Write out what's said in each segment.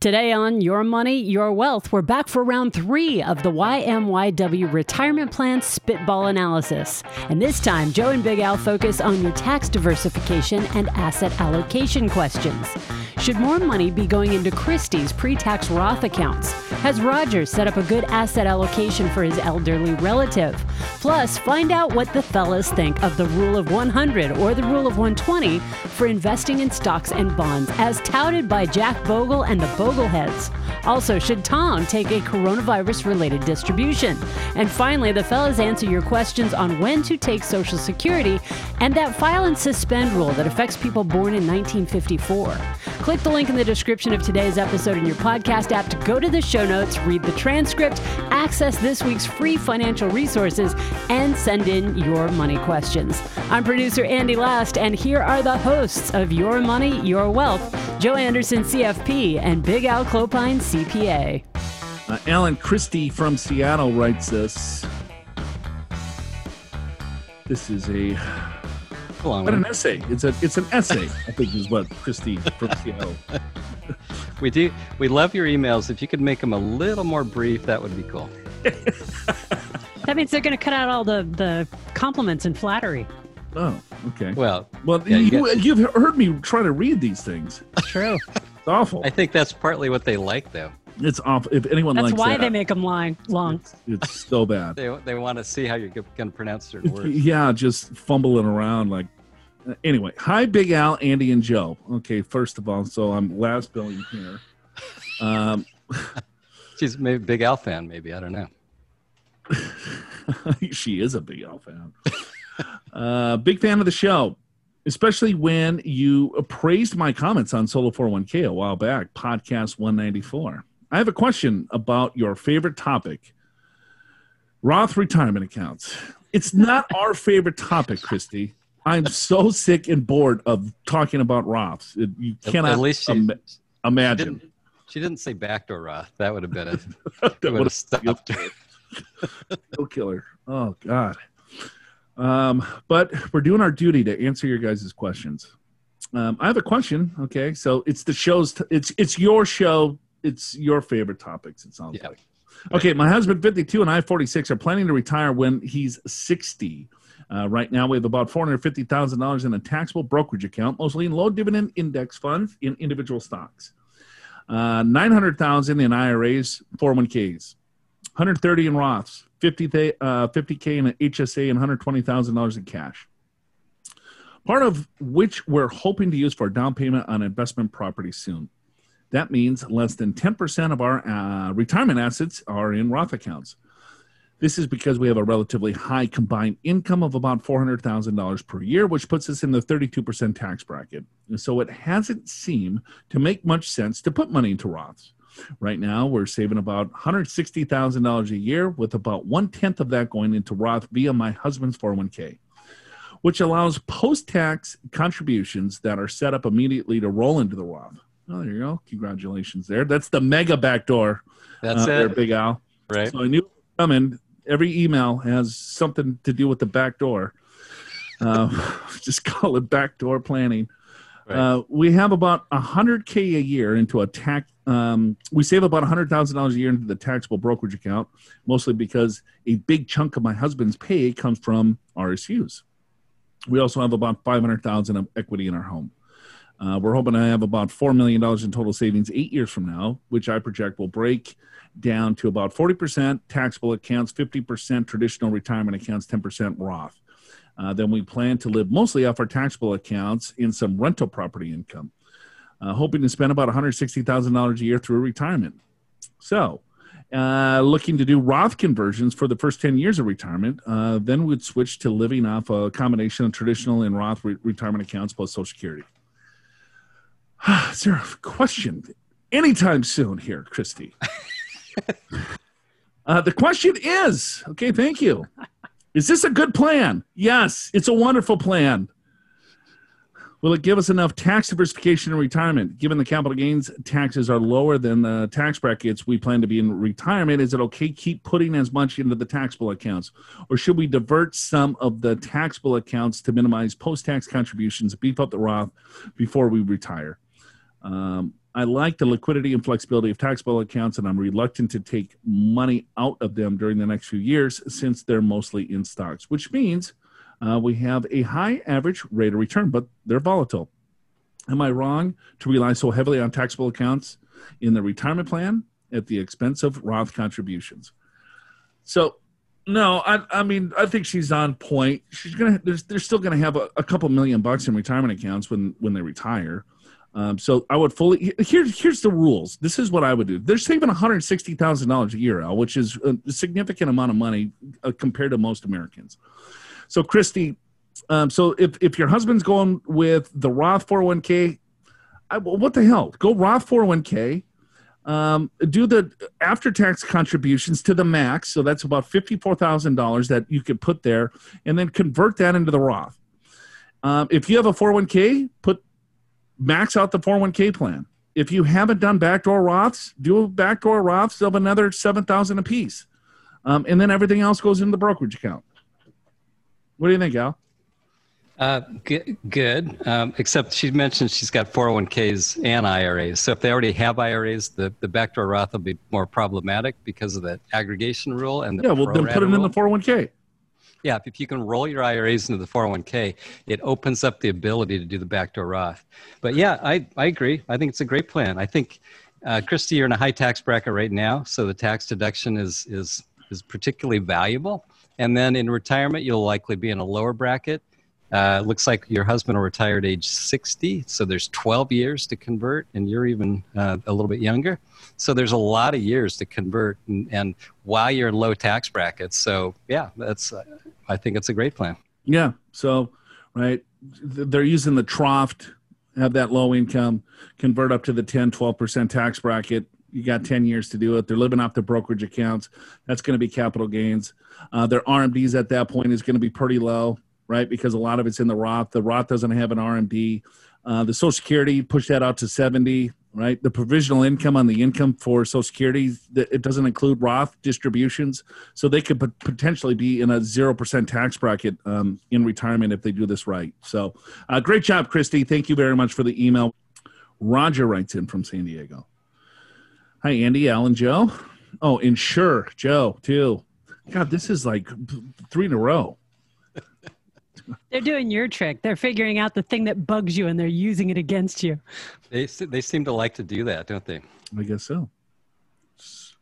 Today on Your Money, Your Wealth, we're back for round three of the YMYW Retirement Plan Spitball Analysis. And this time, Joe and Big Al focus on your tax diversification and asset allocation questions. Should more money be going into Christie's pre tax Roth accounts? Has Rogers set up a good asset allocation for his elderly relative? Plus, find out what the fellas think of the rule of 100 or the rule of 120 for investing in stocks and bonds, as touted by Jack Bogle and the Also, should Tom take a coronavirus related distribution? And finally, the fellas answer your questions on when to take Social Security and that file and suspend rule that affects people born in 1954. Click the link in the description of today's episode in your podcast app to go to the show notes, read the transcript, access this week's free financial resources, and send in your money questions. I'm producer Andy Last, and here are the hosts of Your Money, Your Wealth Joe Anderson, CFP, and Big Al Clopine, CPA. Uh, Alan Christie from Seattle writes this. This is a what an essay. It's a it's an essay. I think is what Christie from Seattle. we do. We love your emails. If you could make them a little more brief, that would be cool. that means they're going to cut out all the the compliments and flattery. Oh, okay. Well, well, yeah, you, you have heard me try to read these things. True. It's awful. I think that's partly what they like, though. It's awful. If anyone likes it. that's likes why that, they make them long. Long. It's, it's so bad. they they want to see how you're going to pronounce certain words. Yeah, just fumbling around like. Anyway, hi, Big Al, Andy, and Joe. Okay, first of all, so I'm last billing here. Um, She's maybe Big Al fan. Maybe I don't know. she is a Big Al fan. uh, big fan of the show especially when you praised my comments on Solo 401k a while back, podcast 194. I have a question about your favorite topic Roth retirement accounts. It's not our favorite topic, Christy. I'm so sick and bored of talking about Roths. It, you cannot at least she, Im- imagine. She didn't, she didn't, say backdoor Roth. That would have been a that would have stopped her. Kill killer. Oh God. Um, but we're doing our duty to answer your guys' questions. Um, I have a question. Okay, so it's the show's. T- it's it's your show. It's your favorite topics. It sounds yeah. like. Okay, my husband, 52, and I, 46, are planning to retire when he's 60. Uh, right now, we have about $450,000 in a taxable brokerage account, mostly in low dividend index funds in individual stocks. Uh, 900,000 in IRAs, 401ks, 130 in Roths, 50 uh, 50k in an HSA and $120,000 in cash. Part of which we're hoping to use for a down payment on investment property soon. That means less than 10% of our uh, retirement assets are in Roth accounts. This is because we have a relatively high combined income of about $400,000 per year, which puts us in the 32% tax bracket. And so it hasn't seemed to make much sense to put money into Roths. Right now, we're saving about $160,000 a year, with about one tenth of that going into Roth via my husband's 401k, which allows post tax contributions that are set up immediately to roll into the Roth. Oh, there you go. Congratulations there. That's the mega backdoor. That's uh, it. There, Big Al. Right. So I knew coming. Every email has something to do with the back door. Uh, just call it backdoor planning. Uh, we have about 100K a year into a tax um, we save about $100,000 a year into the taxable brokerage account, mostly because a big chunk of my husband's pay comes from RSUs. We also have about 500,000 of equity in our home. Uh, we're hoping to have about $4 million in total savings eight years from now, which I project will break down to about 40% taxable accounts, 50% traditional retirement accounts, 10% Roth. Uh, then we plan to live mostly off our taxable accounts in some rental property income uh, hoping to spend about $160,000 a year through retirement. So, uh, looking to do Roth conversions for the first 10 years of retirement, uh, then would switch to living off a combination of traditional and Roth re- retirement accounts plus Social Security. Is there a question anytime soon here, Christy? uh, the question is okay, thank you. Is this a good plan? Yes, it's a wonderful plan. Will it give us enough tax diversification in retirement? Given the capital gains taxes are lower than the tax brackets we plan to be in retirement, is it okay keep putting as much into the taxable accounts? Or should we divert some of the taxable accounts to minimize post tax contributions, beef up the Roth before we retire? Um, I like the liquidity and flexibility of taxable accounts, and I'm reluctant to take money out of them during the next few years since they're mostly in stocks, which means uh, we have a high average rate of return, but they're volatile. Am I wrong to rely so heavily on taxable accounts in the retirement plan at the expense of Roth contributions? So, no, I, I mean, I think she's on point. She's gonna, they're still gonna have a, a couple million bucks in retirement accounts when when they retire. Um, so I would fully here's here's the rules. This is what I would do. They're saving one hundred sixty thousand dollars a year, Al, which is a significant amount of money uh, compared to most Americans. So Christy, um, so if if your husband's going with the Roth four hundred oh one k, what the hell? Go Roth four hundred oh one k. Um, do the after tax contributions to the max. So that's about fifty four thousand dollars that you could put there, and then convert that into the Roth. Um, if you have a 401k, put max out the 401k plan. If you haven't done backdoor Roths, do a backdoor Roths of another 7000 apiece. Um, and then everything else goes in the brokerage account. What do you think, Al? Uh, good. good. Um, except she mentioned she's got 401ks and IRAs. So if they already have IRAs, the, the backdoor Roth will be more problematic because of the aggregation rule and the yeah. Well, then put it in the 401k. Yeah, if you can roll your IRAs into the 401k, it opens up the ability to do the backdoor Roth. But yeah, I, I agree. I think it's a great plan. I think, uh, Christy, you're in a high tax bracket right now, so the tax deduction is is is particularly valuable. And then in retirement, you'll likely be in a lower bracket. Uh, looks like your husband will retire at age 60, so there's 12 years to convert, and you're even uh, a little bit younger. So there's a lot of years to convert, and, and while you're in low tax brackets. So yeah, that's uh, I think it's a great plan. Yeah. So right, they're using the trough, have that low income, convert up to the 10, 12% tax bracket. You got 10 years to do it. They're living off the brokerage accounts. That's going to be capital gains. Uh, their RMDs at that point is going to be pretty low right? Because a lot of it's in the Roth. The Roth doesn't have an RMD. Uh, the Social Security push that out to 70, right? The provisional income on the income for Social Security it doesn't include Roth distributions, so they could potentially be in a zero percent tax bracket um, in retirement if they do this right. So, uh, great job, Christy. Thank you very much for the email. Roger writes in from San Diego. Hi, Andy, Alan, Joe. Oh, insure Joe too. God, this is like three in a row. They're doing your trick. They're figuring out the thing that bugs you and they're using it against you. They, they seem to like to do that, don't they? I guess so. It's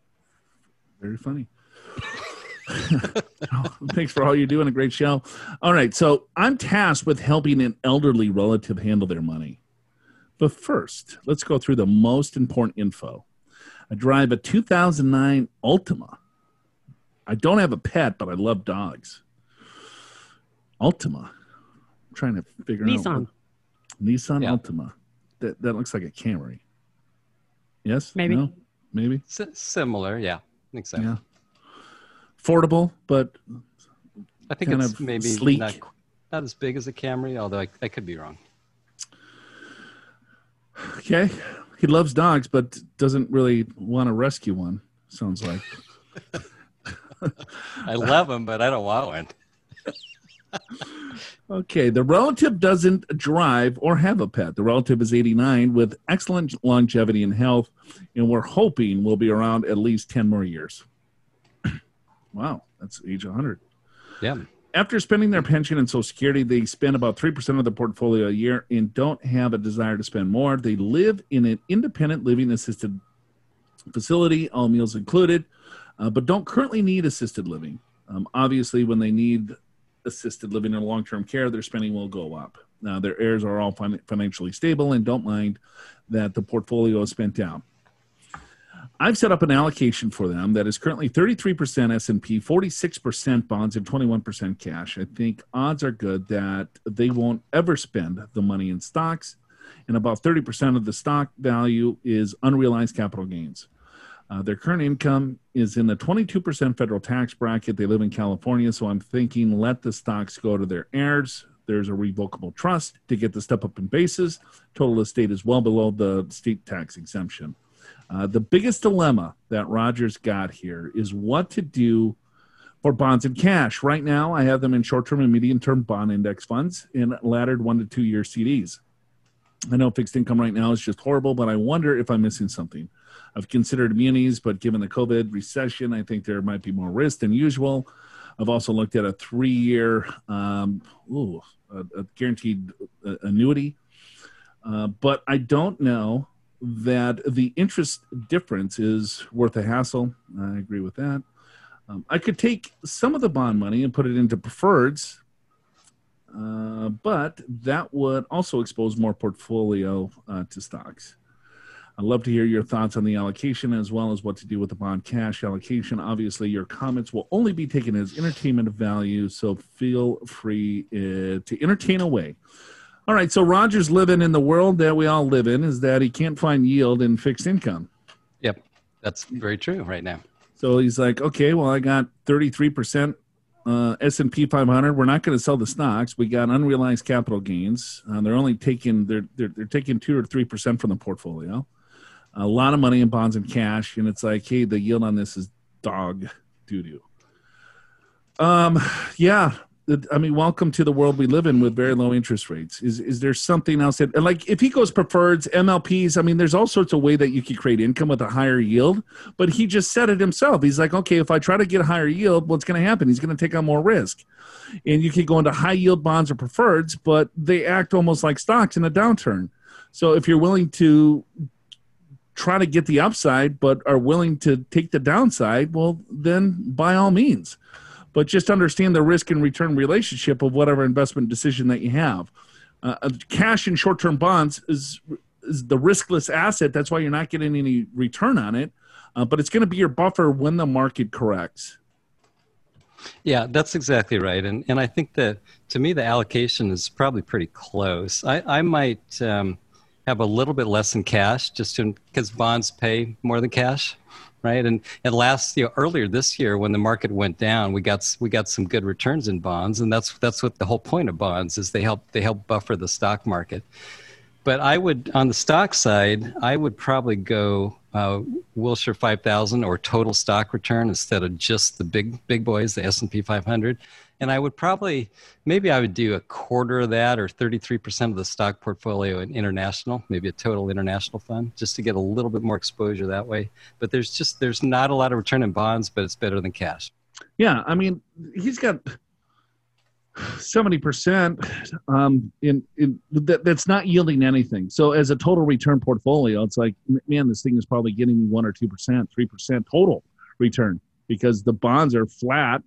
very funny. Thanks for all you do and a great show. All right, so I'm tasked with helping an elderly relative handle their money. But first, let's go through the most important info. I drive a 2009 Altima. I don't have a pet, but I love dogs. Altima. I'm trying to figure Nissan. out. Nissan yeah. Altima. That that looks like a Camry. Yes. Maybe. No? Maybe. S- similar. Yeah. I think so. Yeah. Affordable, but I think it's maybe sleek. Not, not as big as a Camry, although I, I could be wrong. Okay. He loves dogs, but doesn't really want to rescue one. Sounds like. I love them, but I don't want one okay, the relative doesn't drive or have a pet. The relative is 89 with excellent longevity and health, and we're hoping will be around at least 10 more years. wow, that's age 100. Yeah. After spending their pension and Social Security, they spend about 3% of the portfolio a year and don't have a desire to spend more. They live in an independent living assisted facility, all meals included, uh, but don't currently need assisted living. Um, obviously, when they need assisted living or long term care, their spending will go up. Now, their heirs are all fin- financially stable and don't mind that the portfolio is spent down. I've set up an allocation for them that is currently 33% S&P, 46% bonds, and 21% cash. I think odds are good that they won't ever spend the money in stocks, and about 30% of the stock value is unrealized capital gains. Uh, their current income is in the 22% federal tax bracket. They live in California, so I'm thinking let the stocks go to their heirs. There's a revocable trust to get the step up in basis. Total estate is well below the state tax exemption. Uh, the biggest dilemma that Rogers got here is what to do for bonds and cash. Right now, I have them in short term and medium term bond index funds and laddered one to two year CDs. I know fixed income right now is just horrible, but I wonder if I'm missing something. I've considered munis, but given the COVID recession, I think there might be more risk than usual. I've also looked at a three-year, um, ooh, a, a guaranteed uh, annuity, uh, but I don't know that the interest difference is worth a hassle. I agree with that. Um, I could take some of the bond money and put it into preferreds, uh, but that would also expose more portfolio uh, to stocks. I'd love to hear your thoughts on the allocation as well as what to do with the bond cash allocation. Obviously, your comments will only be taken as entertainment value, so feel free uh, to entertain away. All right, so Roger's living in the world that we all live in is that he can't find yield in fixed income. Yep, that's very true right now. So he's like, okay, well, I got 33% uh, S&P 500. We're not going to sell the stocks. We got unrealized capital gains. Uh, they're only taking they're, they're they're taking two or three percent from the portfolio. A lot of money in bonds and cash, and it's like, hey, the yield on this is dog doo doo. Um, yeah, I mean, welcome to the world we live in with very low interest rates. Is is there something else that, like, if he goes preferreds, MLPs? I mean, there's all sorts of way that you could create income with a higher yield. But he just said it himself. He's like, okay, if I try to get a higher yield, what's going to happen? He's going to take on more risk. And you could go into high yield bonds or preferreds, but they act almost like stocks in a downturn. So if you're willing to try to get the upside, but are willing to take the downside, well, then by all means but just understand the risk and return relationship of whatever investment decision that you have. Uh, uh, cash and short term bonds is, is the riskless asset. That's why you're not getting any return on it, uh, but it's going to be your buffer when the market corrects. Yeah, that's exactly right. And, and I think that to me, the allocation is probably pretty close. I, I might um, have a little bit less in cash just because bonds pay more than cash right? And and last you know earlier this year when the market went down, we got we got some good returns in bonds, and that's that's what the whole point of bonds is they help they help buffer the stock market. But I would on the stock side, I would probably go uh, Wilshire 5000 or total stock return instead of just the big big boys, the S&P 500 and I would probably maybe I would do a quarter of that or 33% of the stock portfolio in international, maybe a total international fund just to get a little bit more exposure that way. But there's just there's not a lot of return in bonds, but it's better than cash. Yeah, I mean, he's got 70% um, in, in that, that's not yielding anything. So as a total return portfolio, it's like, man, this thing is probably getting me 1 or 2%, 3% total return because the bonds are flat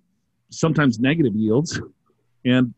sometimes negative yields, and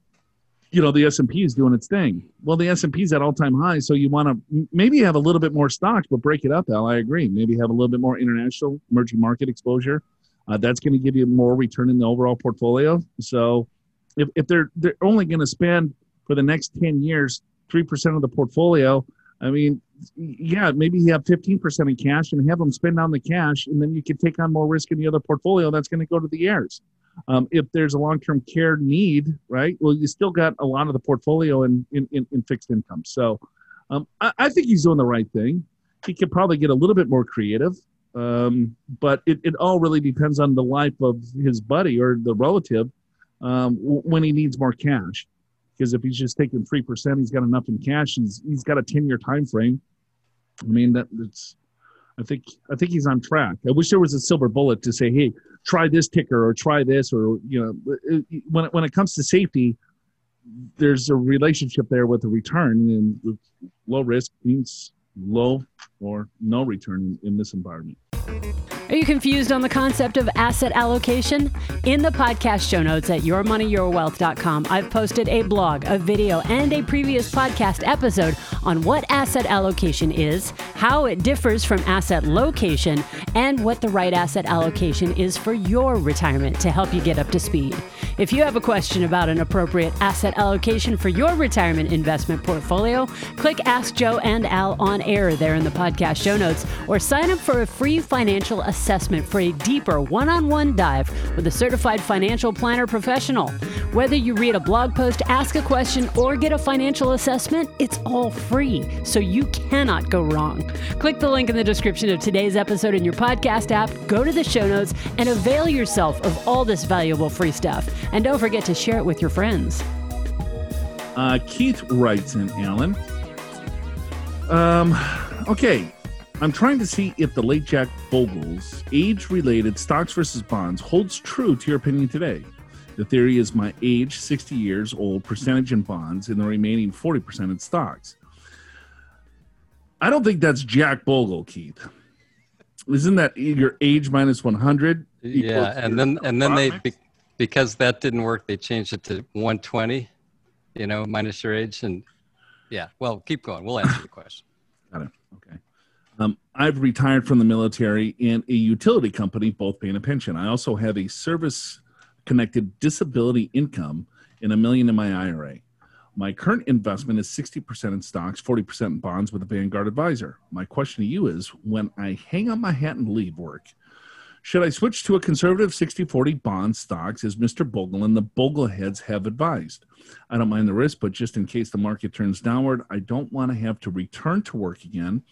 you know the S&P is doing its thing. Well, the S&P is at all-time high, so you want to maybe have a little bit more stocks, but break it up. Al, I agree. Maybe have a little bit more international emerging market exposure. Uh, that's going to give you more return in the overall portfolio. So, if, if they're they're only going to spend for the next ten years three percent of the portfolio, I mean, yeah, maybe you have fifteen percent in cash and have them spend on the cash, and then you can take on more risk in the other portfolio. That's going to go to the heirs. Um, if there's a long-term care need, right? Well, you still got a lot of the portfolio in in, in, in fixed income. So, um, I, I, think he's doing the right thing. He could probably get a little bit more creative, um, but it, it all really depends on the life of his buddy or the relative um, when he needs more cash. Because if he's just taking three percent, he's got enough in cash. He's he's got a ten-year time frame. I mean, that it's. I think I think he's on track. I wish there was a silver bullet to say, "Hey, try this ticker or try this or you know uh, when it, when it comes to safety there's a relationship there with the return and low risk means low or no return in this environment are you confused on the concept of asset allocation? In the podcast show notes at yourmoneyyourwealth.com, I've posted a blog, a video, and a previous podcast episode on what asset allocation is, how it differs from asset location, and what the right asset allocation is for your retirement to help you get up to speed. If you have a question about an appropriate asset allocation for your retirement investment portfolio, click Ask Joe and Al on air there in the podcast show notes, or sign up for a free financial assessment for a deeper one on one dive with a certified financial planner professional. Whether you read a blog post, ask a question, or get a financial assessment, it's all free, so you cannot go wrong. Click the link in the description of today's episode in your podcast app, go to the show notes, and avail yourself of all this valuable free stuff. And don't forget to share it with your friends. Uh, Keith writes in, Alan. Um, okay. I'm trying to see if the late Jack Bogle's age related stocks versus bonds holds true to your opinion today. The theory is my age, 60 years old, percentage in bonds, and the remaining 40% in stocks. I don't think that's Jack Bogle, Keith. Isn't that your age minus 100? Yeah, and then and then they because that didn't work, they changed it to 120. You know, minus your age, and yeah. Well, keep going. We'll answer the question. Got it. Um, I've retired from the military in a utility company, both paying a pension. I also have a service connected disability income and a million in my IRA. My current investment is 60% in stocks, 40% in bonds with a Vanguard advisor. My question to you is when I hang up my hat and leave work, should I switch to a conservative 60 40 bond stocks as Mr. Bogle and the Bogleheads have advised? I don't mind the risk, but just in case the market turns downward, I don't want to have to return to work again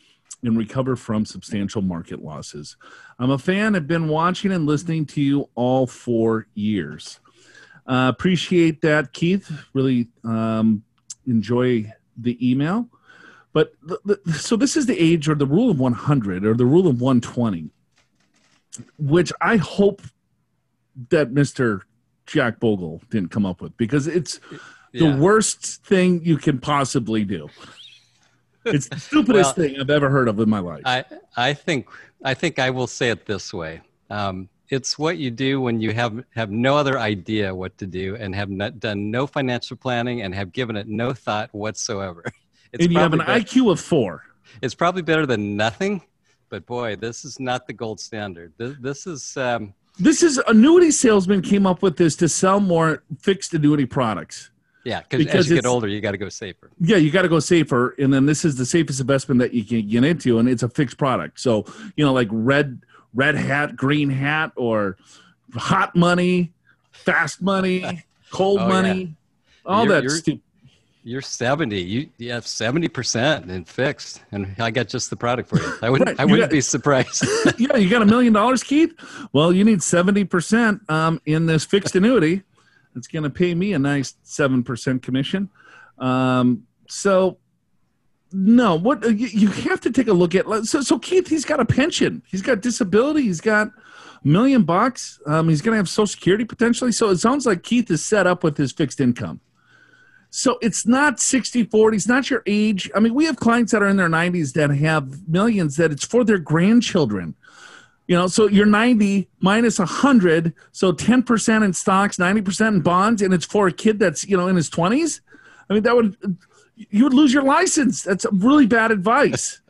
and recover from substantial market losses. I'm a fan. I've been watching and listening to you all four years. Uh, appreciate that, Keith. Really um, enjoy the email. But the, the, so this is the age or the rule of 100 or the rule of 120, which I hope that Mr. Jack Bogle didn't come up with because it's yeah. the worst thing you can possibly do. It's the stupidest well, thing I've ever heard of in my life. I, I think I think I will say it this way. Um, it's what you do when you have have no other idea what to do and have not done no financial planning and have given it no thought whatsoever. It's and you have an better, IQ of four. It's probably better than nothing, but boy, this is not the gold standard. This, this is. Um, this is annuity salesman came up with this to sell more fixed annuity products. Yeah, because as you get older, you got to go safer. Yeah, you got to go safer, and then this is the safest investment that you can get into, and it's a fixed product. So you know, like red red hat, green hat, or hot money, fast money, cold oh, money, yeah. all you're, that stupid. You're 70. You, you have 70% in fixed. And I got just the product for you. I wouldn't, right. I wouldn't got, be surprised. yeah, you got a million dollars, Keith? Well, you need 70% um, in this fixed annuity. It's going to pay me a nice 7% commission. Um, so, no, what you, you, have to take a look at. So, so Keith, he's got a pension, he's got disability, he's got million bucks. Um, he's going to have Social Security potentially. So, it sounds like Keith is set up with his fixed income. So it's not 60 40, it's not your age. I mean, we have clients that are in their 90s that have millions that it's for their grandchildren. You know, so you're 90 minus 100, so 10% in stocks, 90% in bonds, and it's for a kid that's, you know, in his 20s. I mean, that would, you would lose your license. That's really bad advice.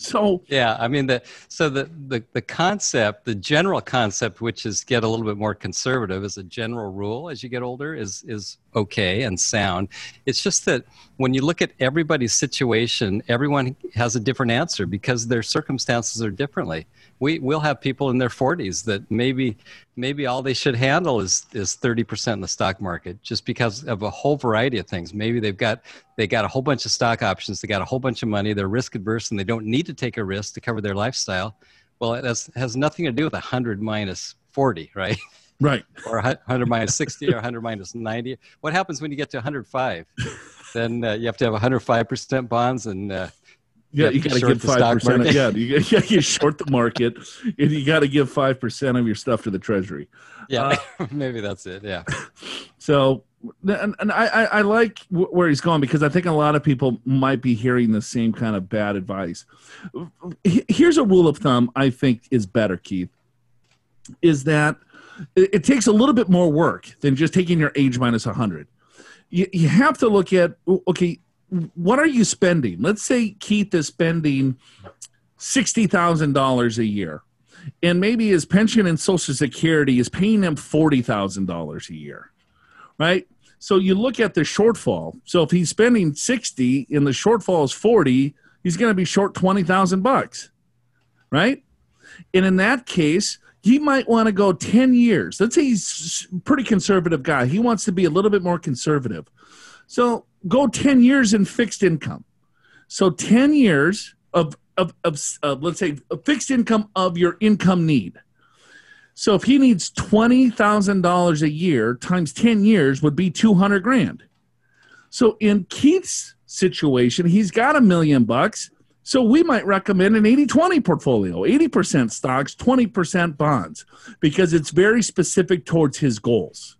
So yeah, I mean the so the, the the concept, the general concept, which is get a little bit more conservative as a general rule as you get older, is is okay and sound. It's just that when you look at everybody's situation, everyone has a different answer because their circumstances are differently we we'll have people in their 40s that maybe maybe all they should handle is is 30% in the stock market just because of a whole variety of things. Maybe they've got they got a whole bunch of stock options they got a whole bunch of money they're risk adverse and they don't need to take a risk to cover their lifestyle. Well it has, has nothing to do with 100 minus 40 right? Right. Or 100 minus 60 or 100 minus 90 what happens when you get to 105 then uh, you have to have 105% bonds and uh, yeah, you, you got to give five percent. Yeah, you, yeah, you short the market, and you got to give five percent of your stuff to the treasury. Yeah, uh, maybe that's it. Yeah. So, and, and I, I like where he's going because I think a lot of people might be hearing the same kind of bad advice. Here's a rule of thumb I think is better, Keith. Is that it, it takes a little bit more work than just taking your age minus hundred. You, you have to look at okay what are you spending? Let's say Keith is spending sixty thousand dollars a year, and maybe his pension and Social Security is paying him forty thousand dollars a year, right? So you look at the shortfall. So if he's spending sixty and the shortfall is forty, he's going to be short twenty thousand bucks, right? And in that case, he might want to go 10 years. Let's say he's a pretty conservative guy. He wants to be a little bit more conservative. So go 10 years in fixed income. So 10 years of, of, of, of let's say, fixed income of your income need. So if he needs $20,000 a year times 10 years would be 200 grand. So in Keith's situation, he's got a million bucks. So we might recommend an 80 20 portfolio 80% stocks, 20% bonds, because it's very specific towards his goals.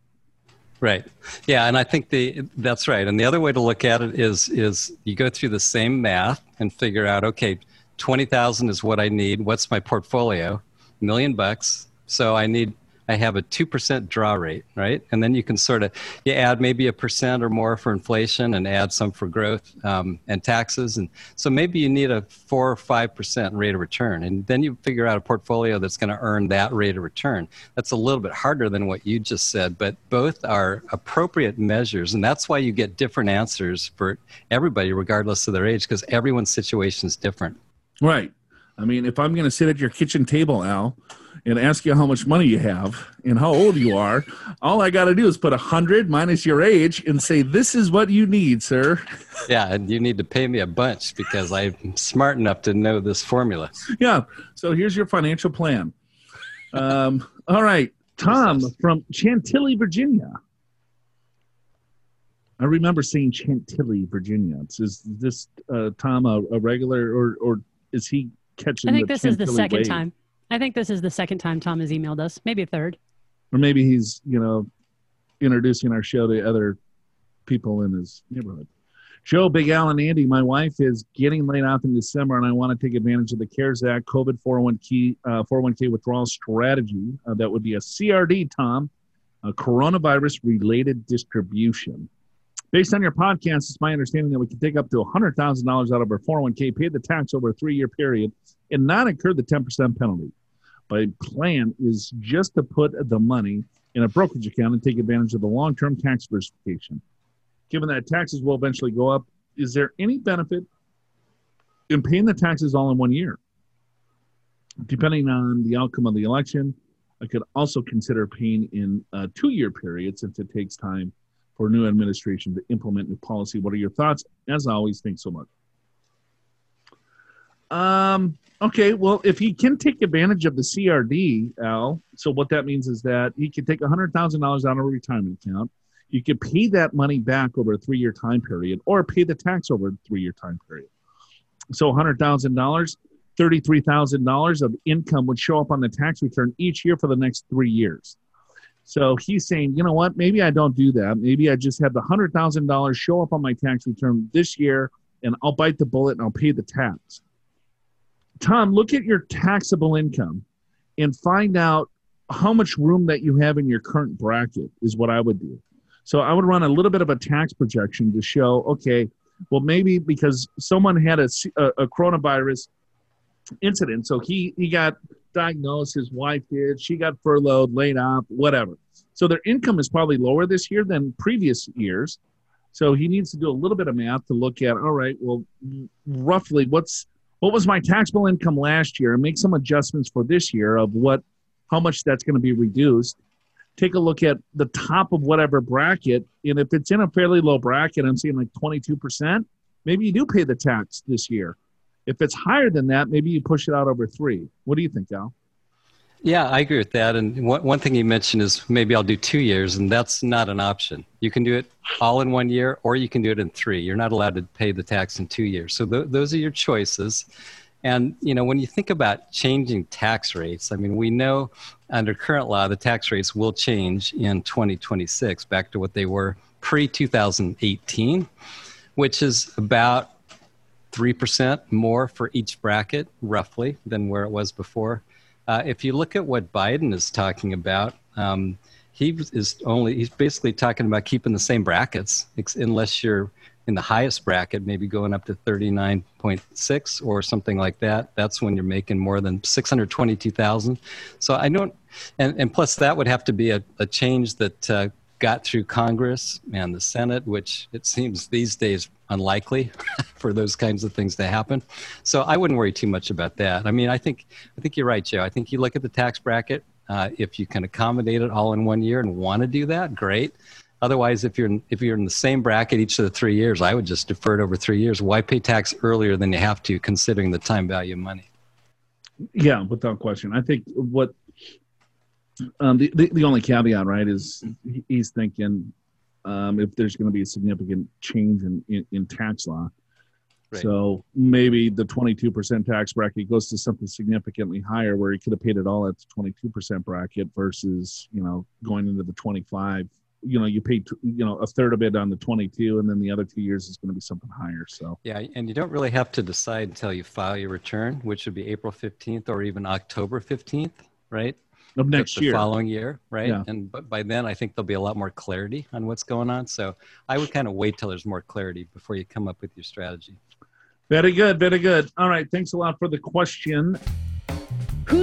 Right. Yeah, and I think the that's right. And the other way to look at it is is you go through the same math and figure out okay, 20,000 is what I need. What's my portfolio? Million bucks. So I need I have a 2% draw rate, right? And then you can sort of, you add maybe a percent or more for inflation and add some for growth um, and taxes. And so maybe you need a four or 5% rate of return. And then you figure out a portfolio that's going to earn that rate of return. That's a little bit harder than what you just said, but both are appropriate measures. And that's why you get different answers for everybody, regardless of their age, because everyone's situation is different. Right. I mean, if I'm going to sit at your kitchen table, Al, and ask you how much money you have and how old you are, all I got to do is put a hundred minus your age and say, "This is what you need, sir." Yeah, and you need to pay me a bunch because I'm smart enough to know this formula. Yeah. So here's your financial plan. Um, all right, Tom from Chantilly, Virginia. I remember seeing Chantilly, Virginia. Is this uh, Tom a, a regular, or or is he catching? I think this Chantilly is the second wave? time. I think this is the second time Tom has emailed us, maybe a third. or maybe he's you know introducing our show to other people in his neighborhood. Joe, Big Al, and Andy, my wife is getting laid off in December, and I want to take advantage of the CARES Act COVID 401k uh, 401k withdrawal strategy. Uh, that would be a CRD, Tom, a coronavirus related distribution. Based on your podcast, it's my understanding that we can take up to $100,000 out of our 401k, pay the tax over a three year period, and not incur the 10% penalty. My plan is just to put the money in a brokerage account and take advantage of the long term tax diversification. Given that taxes will eventually go up, is there any benefit in paying the taxes all in one year? Depending on the outcome of the election, I could also consider paying in uh, a two year period since it takes time for a new administration to implement new policy. What are your thoughts? As always, thanks so much. Um, okay, well, if he can take advantage of the CRD, Al, so what that means is that he can take $100,000 out of a retirement account. You can pay that money back over a three year time period or pay the tax over a three year time period. So $100,000, $33,000 of income would show up on the tax return each year for the next three years. So he's saying, you know what? Maybe I don't do that. Maybe I just have the hundred thousand dollars show up on my tax return this year, and I'll bite the bullet and I'll pay the tax. Tom, look at your taxable income and find out how much room that you have in your current bracket is what I would do. So I would run a little bit of a tax projection to show, okay, well maybe because someone had a, a, coronavirus incident, so he he got diagnosed, his wife did, she got furloughed, laid off, whatever. So their income is probably lower this year than previous years. So he needs to do a little bit of math to look at, all right, well, roughly what's what was my taxable income last year and make some adjustments for this year of what how much that's going to be reduced. Take a look at the top of whatever bracket. And if it's in a fairly low bracket, I'm seeing like 22%, maybe you do pay the tax this year. If it's higher than that, maybe you push it out over three. What do you think, Al? Yeah, I agree with that. And one, one thing you mentioned is maybe I'll do two years, and that's not an option. You can do it all in one year, or you can do it in three. You're not allowed to pay the tax in two years. So th- those are your choices. And you know, when you think about changing tax rates, I mean, we know under current law the tax rates will change in 2026 back to what they were pre 2018, which is about three percent more for each bracket, roughly, than where it was before. Uh, if you look at what Biden is talking about, um, he is only he's basically talking about keeping the same brackets, unless you're in the highest bracket, maybe going up to 39.6 or something like that. That's when you're making more than 622,000. So I don't, and, and plus that would have to be a, a change that uh, got through Congress and the Senate, which it seems these days unlikely for those kinds of things to happen. So I wouldn't worry too much about that. I mean, I think I think you're right, Joe. I think you look at the tax bracket. Uh, if you can accommodate it all in one year and want to do that, great. Otherwise, if you're in, if you're in the same bracket each of the three years, I would just defer it over three years. Why pay tax earlier than you have to, considering the time value of money? Yeah, without question. I think what um, the, the the only caveat, right, is he's thinking um, if there's going to be a significant change in, in, in tax law, Right. So maybe the 22% tax bracket goes to something significantly higher where he could have paid it all at the 22% bracket versus, you know, going into the 25. You know, you pay, you know, a third of it on the 22 and then the other two years is going to be something higher. So, Yeah, and you don't really have to decide until you file your return, which would be April 15th or even October 15th, right? Of next the year. following year, right? Yeah. And but by then, I think there'll be a lot more clarity on what's going on. So I would kind of wait till there's more clarity before you come up with your strategy. Very good. Very good. All right. Thanks a lot for the question.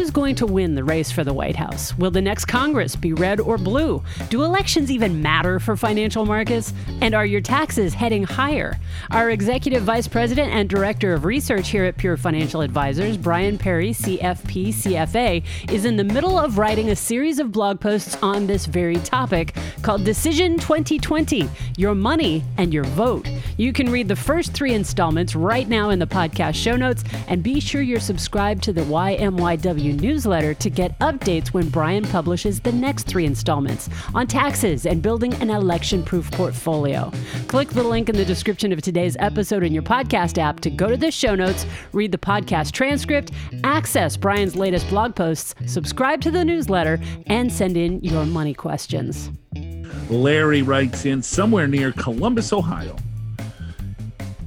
Who's going to win the race for the White House? Will the next Congress be red or blue? Do elections even matter for financial markets? And are your taxes heading higher? Our Executive Vice President and Director of Research here at Pure Financial Advisors, Brian Perry, CFP CFA, is in the middle of writing a series of blog posts on this very topic called Decision 2020 Your Money and Your Vote. You can read the first three installments right now in the podcast show notes, and be sure you're subscribed to the YMYW newsletter to get updates when Brian publishes the next three installments on taxes and building an election proof portfolio. Click the link in the description of today's episode in your podcast app to go to the show notes, read the podcast transcript, access Brian's latest blog posts, subscribe to the newsletter, and send in your money questions. Larry writes in somewhere near Columbus, Ohio.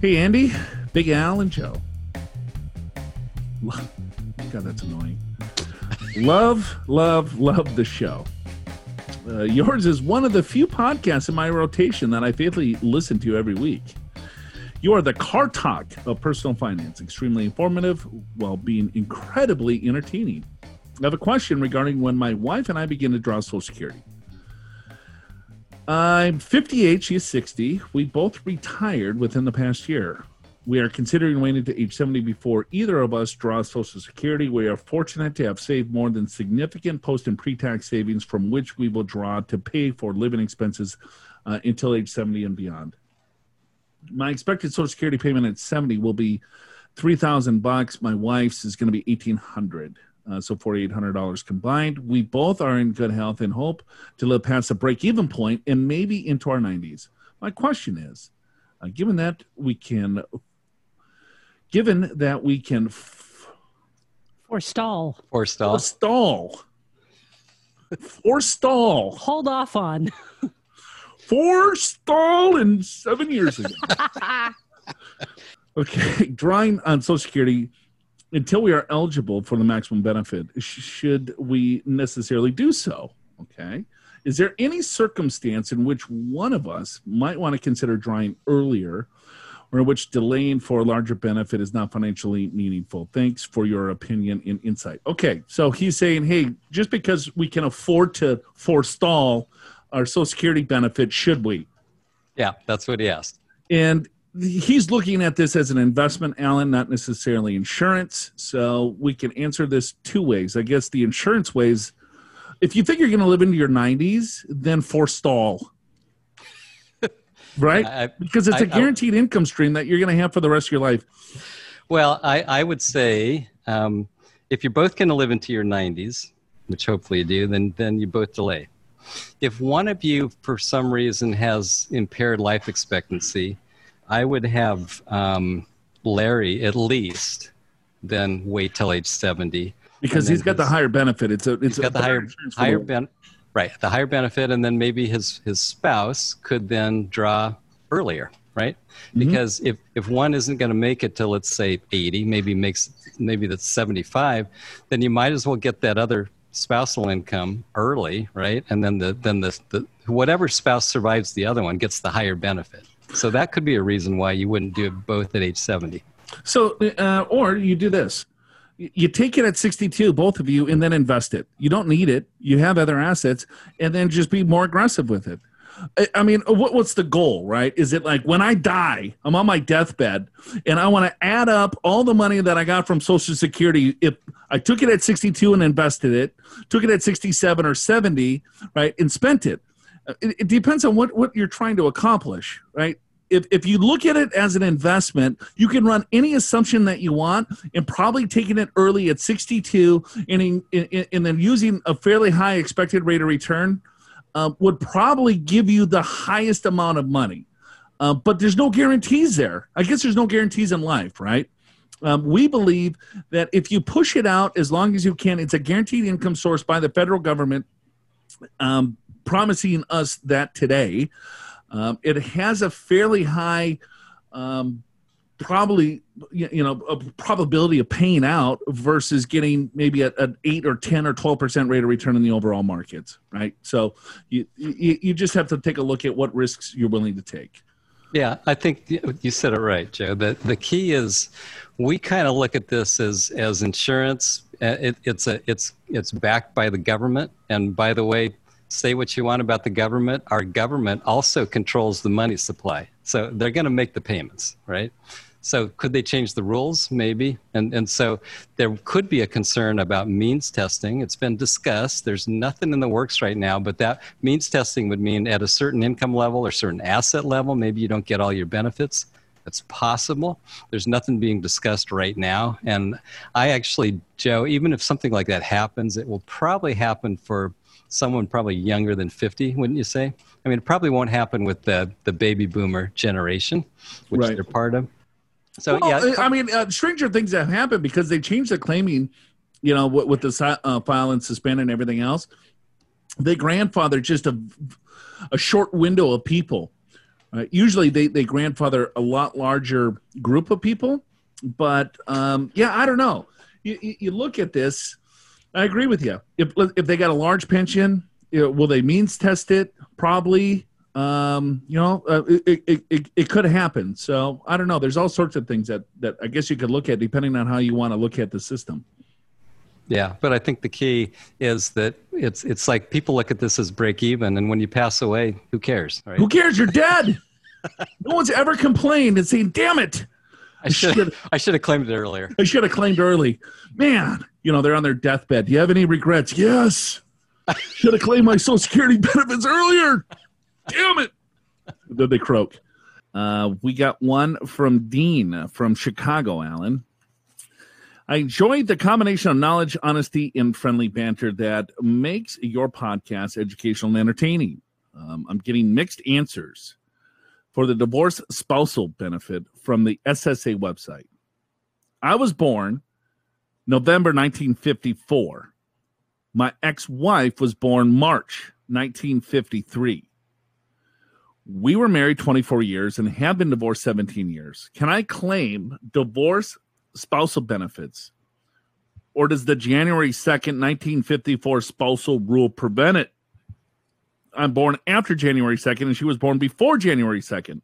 Hey, Andy, Big Al, and Joe. God, that's annoying. Love, love, love the show. Uh, yours is one of the few podcasts in my rotation that I faithfully listen to every week. You are the car talk of personal finance, extremely informative while being incredibly entertaining. I have a question regarding when my wife and I begin to draw Social Security. I'm 58, she's 60. We both retired within the past year. We are considering waiting to age 70 before either of us draws Social Security. We are fortunate to have saved more than significant post and pre tax savings from which we will draw to pay for living expenses uh, until age 70 and beyond. My expected Social Security payment at 70 will be 3000 bucks. My wife's is going to be 1800 uh, so $4,800 combined. We both are in good health and hope to live past the break even point and maybe into our 90s. My question is uh, given that we can, given that we can f- Forestall. Forestall. forestall, forestall, Hold off on. forestall in seven years ago. okay, drawing on Social Security until we are eligible for the maximum benefit, should we necessarily do so? Okay. Is there any circumstance in which one of us might want to consider drawing earlier or in which delaying for a larger benefit is not financially meaningful? Thanks for your opinion and insight. Okay. So he's saying, hey, just because we can afford to forestall our Social Security benefit, should we? Yeah, that's what he asked. And he's looking at this as an investment, Alan, not necessarily insurance. So we can answer this two ways. I guess the insurance ways, if you think you're going to live into your 90s, then forestall. Right? I- I- because it's I- a guaranteed income stream that you're going to have for the rest of your life. Well, I, I would say um, if you're both going to live into your 90s, which hopefully you do, then then you both delay. If one of you, for some reason, has impaired life expectancy, I would have um, Larry at least then wait till age 70. Because he's got the higher benefit. It's a it's a got the higher higher ben, right the higher benefit, and then maybe his his spouse could then draw earlier, right? Mm-hmm. Because if if one isn't going to make it till let's say 80, maybe makes maybe that's 75, then you might as well get that other spousal income early, right? And then the then the, the whatever spouse survives the other one gets the higher benefit. So that could be a reason why you wouldn't do it both at age 70. So, uh, or you do this. You take it at 62, both of you, and then invest it. You don't need it. You have other assets, and then just be more aggressive with it. I- I mean, what, what's the goal, right? Is it like when I die, I'm on my deathbed, and I want to add up all the money that I got from Social Security? If I took it at 62 and invested it, took it at 67 or 70, right, and spent it. Uh, It, it depends on what, what you're trying to accomplish, right? If, if you look at it as an investment, you can run any assumption that you want and probably taking it early at 62 and, in, in, and then using a fairly high expected rate of return uh, would probably give you the highest amount of money. uh, but there's no guarantees there. I guess there's no guarantees in life, right? Um, we believe that if you push it out as long as you can, it's a guaranteed income source by the federal government, um, promising us that today. Um, it has a fairly high, um, probably you know, a probability of paying out versus getting maybe an eight or ten or twelve percent rate of return in the overall markets, right? So you, you you just have to take a look at what risks you're willing to take. Yeah, I think you said it right, Joe. The the key is we kind of look at this as as insurance. Uh, it, it's a it's it's backed by the government, and by the way, say what you want about the government. Our government also controls the money supply, so they're going to make the payments, right? So could they change the rules? Maybe. And, and so there could be a concern about means testing. It's been discussed. There's nothing in the works right now, but that means testing would mean at a certain income level or certain asset level, maybe you don't get all your benefits. That's possible. There's nothing being discussed right now. And I actually, Joe, even if something like that happens, it will probably happen for someone probably younger than 50, wouldn't you say? I mean, it probably won't happen with the, the baby boomer generation, which right. they're part of. So well, yeah, I mean, uh, stranger things have happened because they changed the claiming. You know, with, with the uh, file and suspend and everything else, they grandfather just a a short window of people. Uh, usually, they they grandfather a lot larger group of people, but um, yeah, I don't know. You, you look at this. I agree with you. If if they got a large pension, you know, will they means test it? Probably um, you know, uh, it, it, it, it could happen. So I don't know. There's all sorts of things that, that I guess you could look at depending on how you want to look at the system. Yeah, but I think the key is that it's it's like people look at this as break even, and when you pass away, who cares? Right? Who cares? You're dead. no one's ever complained and saying, "Damn it." I should I should have claimed it earlier. I should have claimed early. Man, you know, they're on their deathbed. Do you have any regrets? Yes. should have claimed my social security benefits earlier damn it. then they croak. Uh, we got one from Dean from Chicago, Alan. I enjoyed the combination of knowledge, honesty, and friendly banter that makes your podcast educational and entertaining. Um, I'm getting mixed answers for the divorce spousal benefit from the SSA website. I was born November 1954. My ex wife was born March 1953 we were married 24 years and have been divorced 17 years. Can I claim divorce spousal benefits? Or does the January 2nd, 1954 spousal rule prevent it? I'm born after January 2nd, and she was born before January 2nd.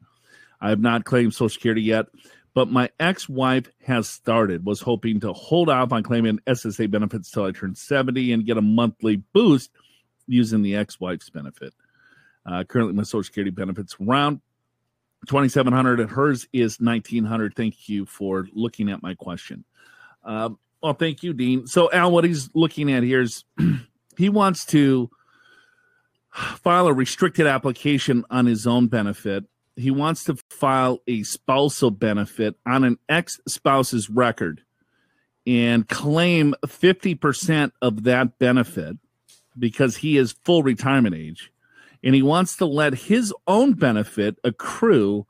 I have not claimed Social Security yet, but my ex wife has started, was hoping to hold off on claiming SSA benefits till I turn 70 and get a monthly boost using the ex wife's benefit. Uh, currently, my Social Security benefits around 2700 and hers is 1900 thank you for looking at my question um, well thank you dean so al what he's looking at here is he wants to file a restricted application on his own benefit he wants to file a spousal benefit on an ex-spouse's record and claim 50% of that benefit because he is full retirement age and he wants to let his own benefit accrue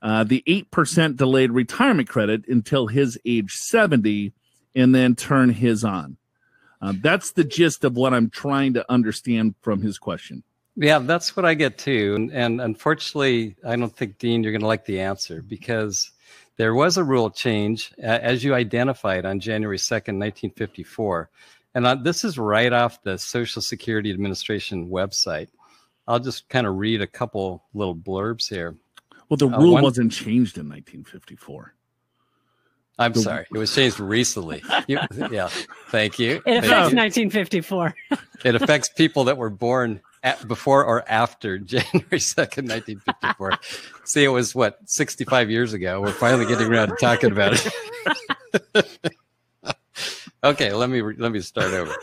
uh, the 8% delayed retirement credit until his age 70 and then turn his on. Uh, that's the gist of what I'm trying to understand from his question. Yeah, that's what I get too. And, and unfortunately, I don't think, Dean, you're going to like the answer because there was a rule change, uh, as you identified, on January 2nd, 1954. And uh, this is right off the Social Security Administration website. I'll just kind of read a couple little blurbs here. Well, the uh, rule uh, one, wasn't changed in 1954. I'm the, sorry, it was changed recently. You, yeah, thank you. It affects 1954. it affects people that were born at, before or after January 2nd, 1954. See, it was what 65 years ago. We're finally getting around to talking about it. okay, let me let me start over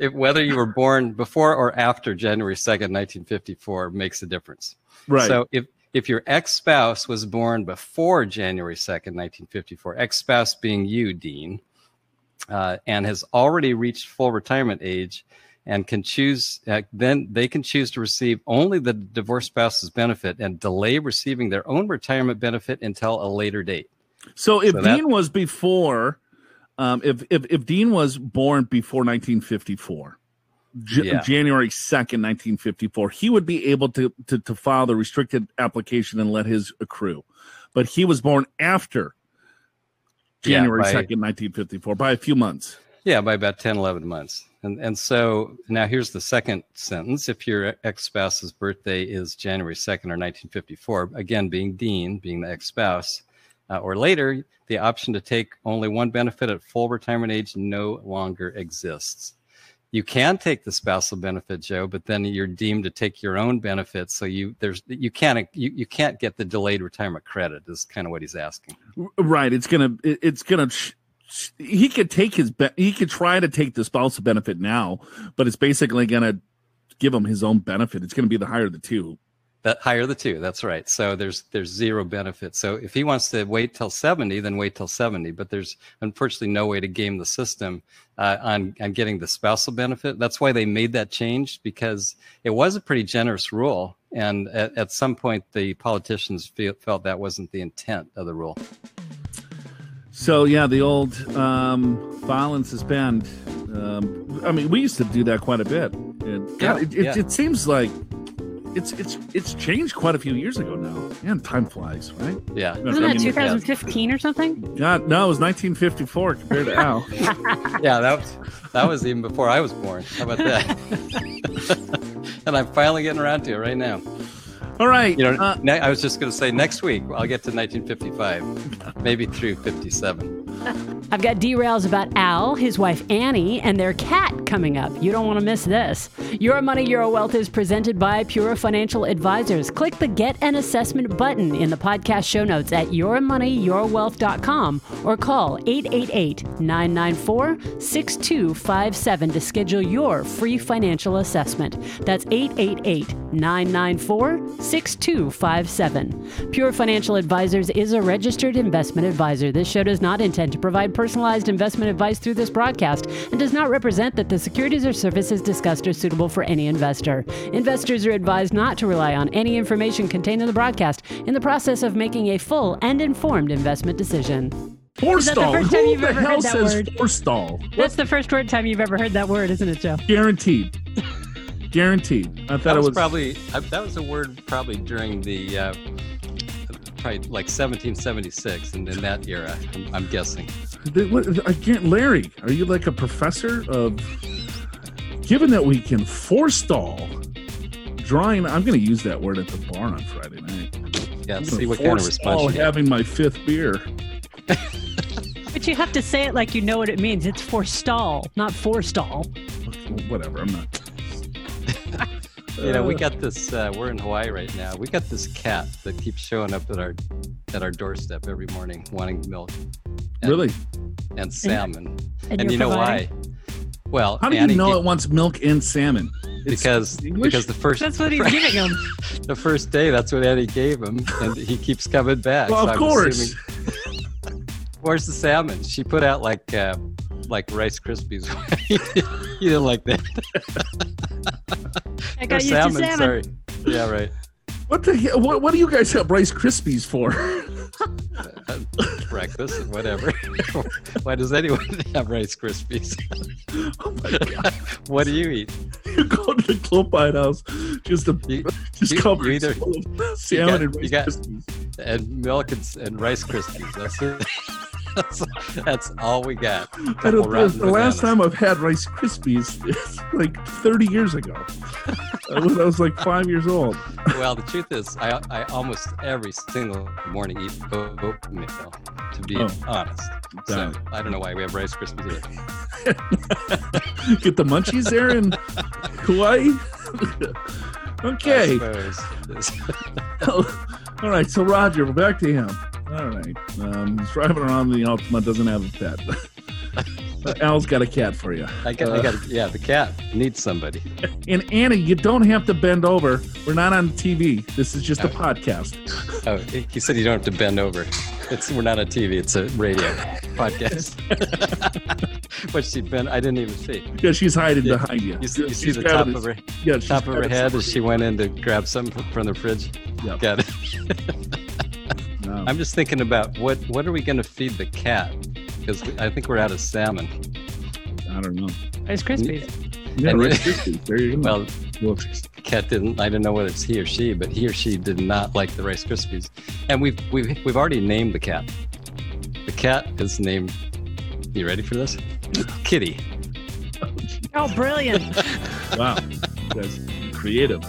if, whether you were born before or after January 2nd, 1954 makes a difference. Right. So if, if your ex spouse was born before January 2nd, 1954, ex spouse being you, Dean, uh, and has already reached full retirement age and can choose uh, then they can choose to receive only the divorced spouse's benefit and delay receiving their own retirement benefit until a later date So if So that- Dean was before, um, if, if if Dean was born before 1954, J- Yeah. January 2nd, 1954, he would be able to, to to file the restricted application and let his accrue. But he was born after Yeah, January by- 2nd, 1954, by a few months. Yeah, by about 10, 11 months. And, and so now here's the second sentence. If your ex spouse's birthday is January 2nd or 1954, again, being Dean, being the ex spouse, uh, or later, the option to take only one benefit at full retirement age no longer exists. You can take the spousal benefit, Joe, but then you're deemed to take your own benefit. So you there's you can't you, you can't get the delayed retirement credit. Is kind of what he's asking. Right. It's gonna. it- It's gonna. He could take his. Be- he could try to take the spousal benefit now, but it's basically gonna give him his own benefit. It's gonna be the higher of the two. That higher of the two. That's right. So there's there's zero benefit. So if he wants to wait till 70, then wait till 70. But there's unfortunately no way to game the system uh, on on getting the spousal benefit. That's why they made that change because it was a pretty generous rule, and at, at some point the politicians feel, felt that wasn't the intent of the rule. So yeah, the old um, file and suspend. Um, I mean, we used to do that quite a bit. And God, Yeah, it, it, yeah. it seems like it's it's it's changed quite a few years ago now. Man, time flies, right? Yeah. I Wasn't that mean, 2015 or something? God, no, it was 1954 compared to now. Yeah, that was that was even before I was born. How about that? and I'm finally getting around to it right now. All right, You know, uh, ne- I was just going to say next week I'll get to 1955, maybe through 57. I've got derails about Al, his wife Annie, and their cat coming up. You don't want to miss this. Your Money, Your Wealth is presented by Pure Financial Advisors. Click the Get an Assessment button in the podcast show notes at yourmoneyyourwealth.com or call 888 994 6257 to schedule your free financial assessment. That's 888 994 6257. Pure Financial Advisors is a registered investment advisor. This show does not intend to provide personalized investment advice through this broadcast and does not represent that the securities or services discussed are suitable for any investor. Investors are advised not to rely on any information contained in the broadcast in the process of making a full and informed investment decision. that forestall. Who the ever hell heard that says word? forestall? That's the first word time you've ever heard that word, isn't it, Joe? Guaranteed. Guaranteed. I thought That it was, was probably that was a word probably during the uh, probably like 1776 and in that era. I'm, I'm guessing. The- what- I can't, Larry, are you like a professor of? Given that we can forestall drawing, I'm going to use that word at the bar on Friday night. Yeah, I'm see what kind of response you get. having my fifth beer. But you have to say it like you know what it means. It's forestall, not forestall. Whatever. I'm not. You know, we Uh, got this. Uh, we're in Hawaii right now. We got this cat that keeps showing up at our at our doorstep every morning, wanting milk and, really. and salmon. And, And, you're you know providing- why? Well, How do Annie you know ga- it wants milk and salmon? It's because English? because the first That's what he's giving them. the first day that's what Eddie gave him, and he keeps coming back. well, So of I'm course. assuming- Where's the salmon? She put out like uh, like Rice Krispies. you didn't like that. I Or got used to salmon. Sorry. Yeah, right. What the hell? What, what do you guys have Rice Krispies for? Breakfast, and whatever. Why does anyone have Rice Krispies? oh my god! what do you eat? You go to the Clopine house just to You, just you- cover you it either- full of salmon got- and Rice got- Krispies. and milk and, and Rice Krispies. That's it. That's, that's all we got. The, the last time I've had Rice Krispies is like 30 years ago. I was, I was like five years old. Well, the truth is, I, I almost every single morning eat oatmeal, to be Oh. honest. So it. I don't know why we have Rice Krispies here. Get the munchies there in Hawaii. okay. All right. So Roger, we're back to him. All right. Um, he's driving around the Altima, doesn't have a pet. Al's got a cat for you. I got, I got, yeah, the cat needs somebody. And Annie, you don't have to bend over. We're not on TV. This is just a podcast. Oh, he said you don't have to bend over. It's we're not on TV. It's a radio podcast. what she'd been. I didn't even see. Yeah, she's hiding Yeah. behind you. You see, you see the top of her yeah, top of her head as she went in to grab something from the fridge. Yep. Got it. No. I'm just thinking about what what are we going to feed the cat? Because I think we're out of salmon. I don't know. Rice Krispies. Yeah, And- Rice Krispies. There you go. Well, Well, cat didn't. I don't know whether it's he or she, but he or she did not like the Rice Krispies, and we've we've we've already named the cat. The cat is named. You ready for this? Kitty. Oh, brilliant. wow, that's creative.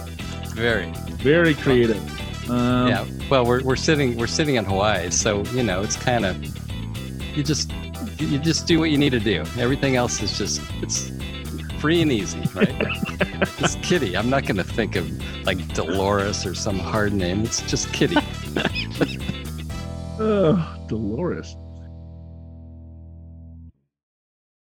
Very. Very creative. Um, yeah. Well, we're we're sitting we're sitting in Hawaii, so you know it's kind of you just you just do what you need to do. Everything else is just it's free and easy, right? it's Kitty. I'm not going to think of like Dolores or some hard name. It's just Kitty. Oh, Dolores.